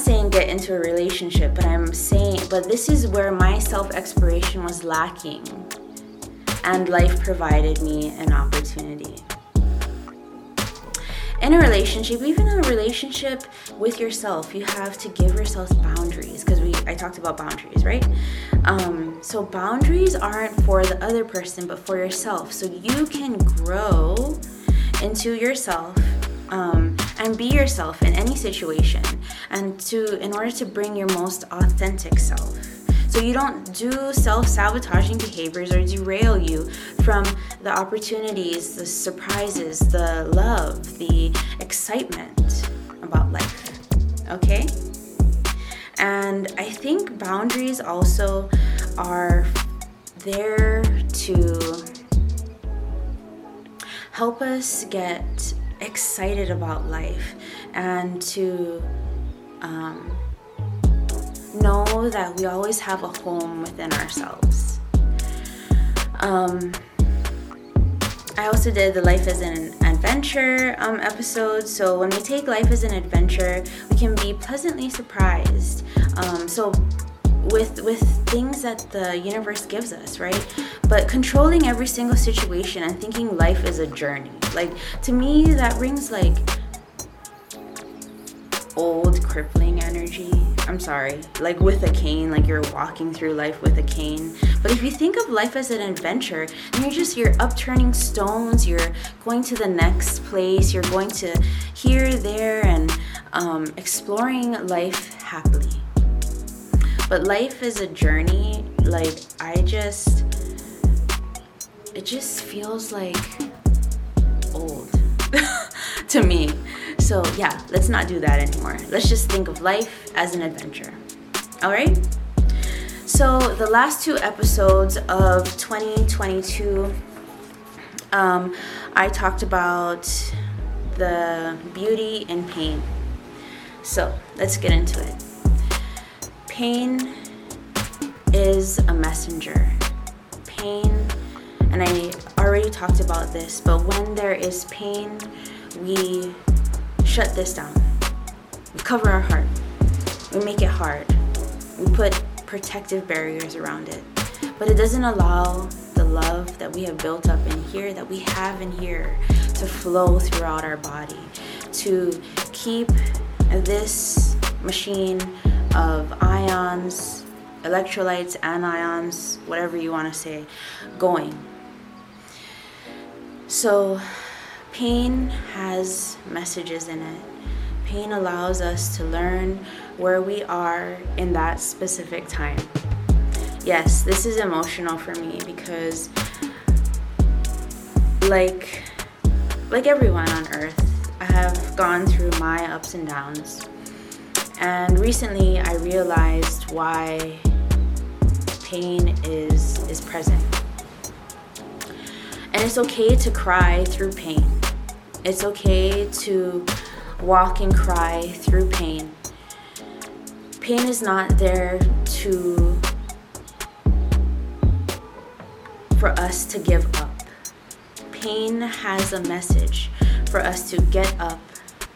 saying get into a relationship, but I'm saying, but this is where my self exploration was lacking. And life provided me an opportunity. In a relationship, even in a relationship with yourself, you have to give yourself boundaries because we I talked about boundaries, right? Um, so boundaries aren't for the other person, but for yourself. So you can grow into yourself um, and be yourself in any situation and to in order to bring your most authentic self. So you don't do self-sabotaging behaviors or derail you from the opportunities the surprises the love the excitement about life okay? And i think boundaries also are there to help us get excited about life and to um, know that we always have a home within ourselves. Um, I also did the Life as an Adventure um, episode. So, when we take life as an adventure, we can be pleasantly surprised. Um, so, with with things that the universe gives us, right? But controlling every single situation and thinking life is a journey. Like to me that rings like old crippling energy. I'm sorry. Like with a cane, like you're walking through life with a cane. But if you think of life as an adventure, then you're just you're upturning stones, you're going to the next place, you're going to here, there, and um, exploring life happily. But life is a journey. Like, I just, it just feels like old to me. So, yeah, let's not do that anymore. Let's just think of life as an adventure. All right? So, the last two episodes of 2022, um, I talked about the beauty and pain. So, let's get into it. Pain is a messenger. Pain, and I already talked about this, but when there is pain, we shut this down. We cover our heart. We make it hard. We put protective barriers around it. But it doesn't allow the love that we have built up in here, that we have in here, to flow throughout our body, to keep this machine of ions, electrolytes, anions, whatever you want to say, going. So, pain has messages in it. Pain allows us to learn where we are in that specific time. Yes, this is emotional for me because like like everyone on earth, I have gone through my ups and downs. And recently I realized why pain is is present. It's okay to cry through pain. It's okay to walk and cry through pain. Pain is not there to for us to give up. Pain has a message for us to get up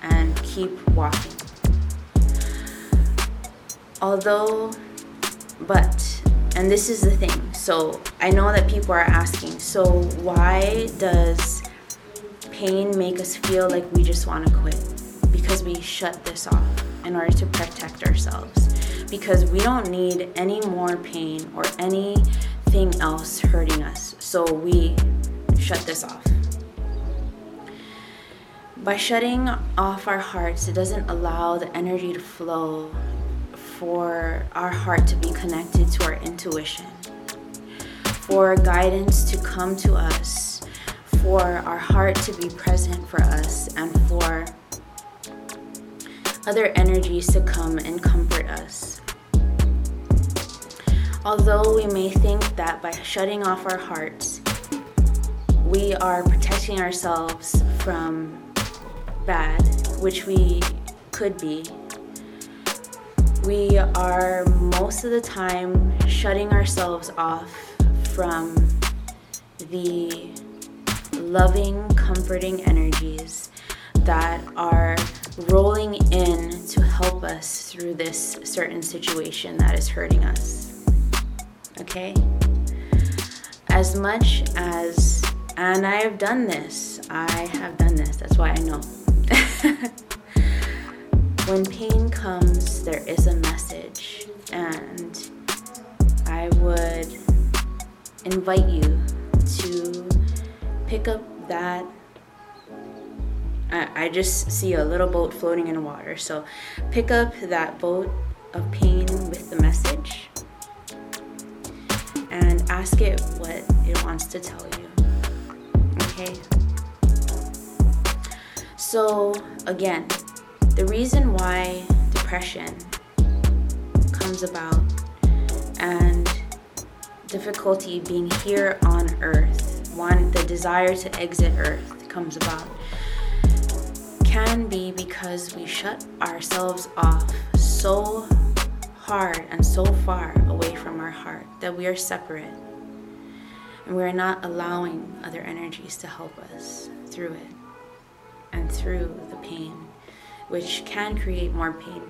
and keep walking although, but, and this is the thing. So I know that people are asking, so why does pain make us feel like we just want to quit? Because we shut this off in order to protect ourselves. Because we don't need any more pain or anything else hurting us. So we shut this off. By shutting off our hearts, it doesn't allow the energy to flow for our heart to be connected to our intuition, for guidance to come to us, for our heart to be present for us, and for other energies to come and comfort us. Although we may think that by shutting off our hearts, we are protecting ourselves from bad, which we could be we are most of the time shutting ourselves off from the loving, comforting energies that are rolling in to help us through this certain situation that is hurting us. Okay? As much as, and I have done this, I have done this, that's why I know. when pain comes, there is a message, and I would invite you to pick up that I, just see a little boat floating in water. So pick up that boat of pain with the message and ask it what it wants to tell you. Okay? So, again, the reason why depression comes about and difficulty being here on earth, one the desire to exit earth comes about can be because we shut ourselves off so hard and so far away from our heart that we are separate. And we are not allowing other energies to help us through it and through the pain, which can create more pain.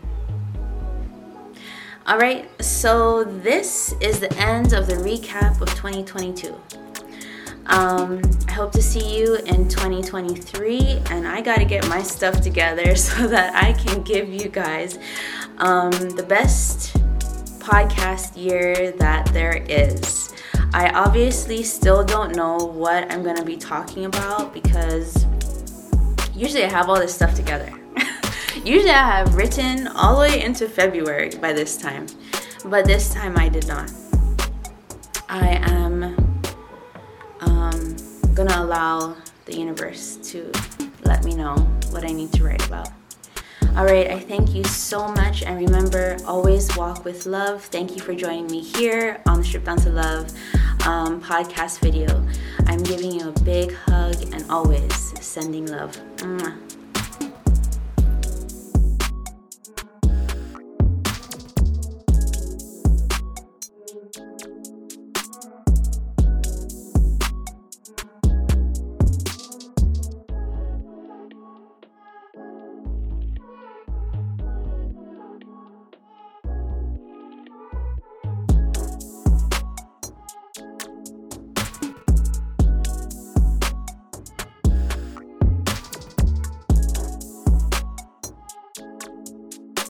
All right, so this is the end of the recap of 2022. Um, I hope to see you in 2023, and I got to get my stuff together so that I can give you guys um, the best podcast year that there is. I obviously still don't know what I'm to be talking about because usually I have all this stuff together. Usually I have written all the way into February by this time, but this time I did not. I am um, gonna allow the universe to let me know what I need to write about. All right, I thank you so much. And remember, always walk with love. Thank you for joining me here on the Strip Down to Love um, podcast video. I'm giving you a big hug and always sending love. Mwah.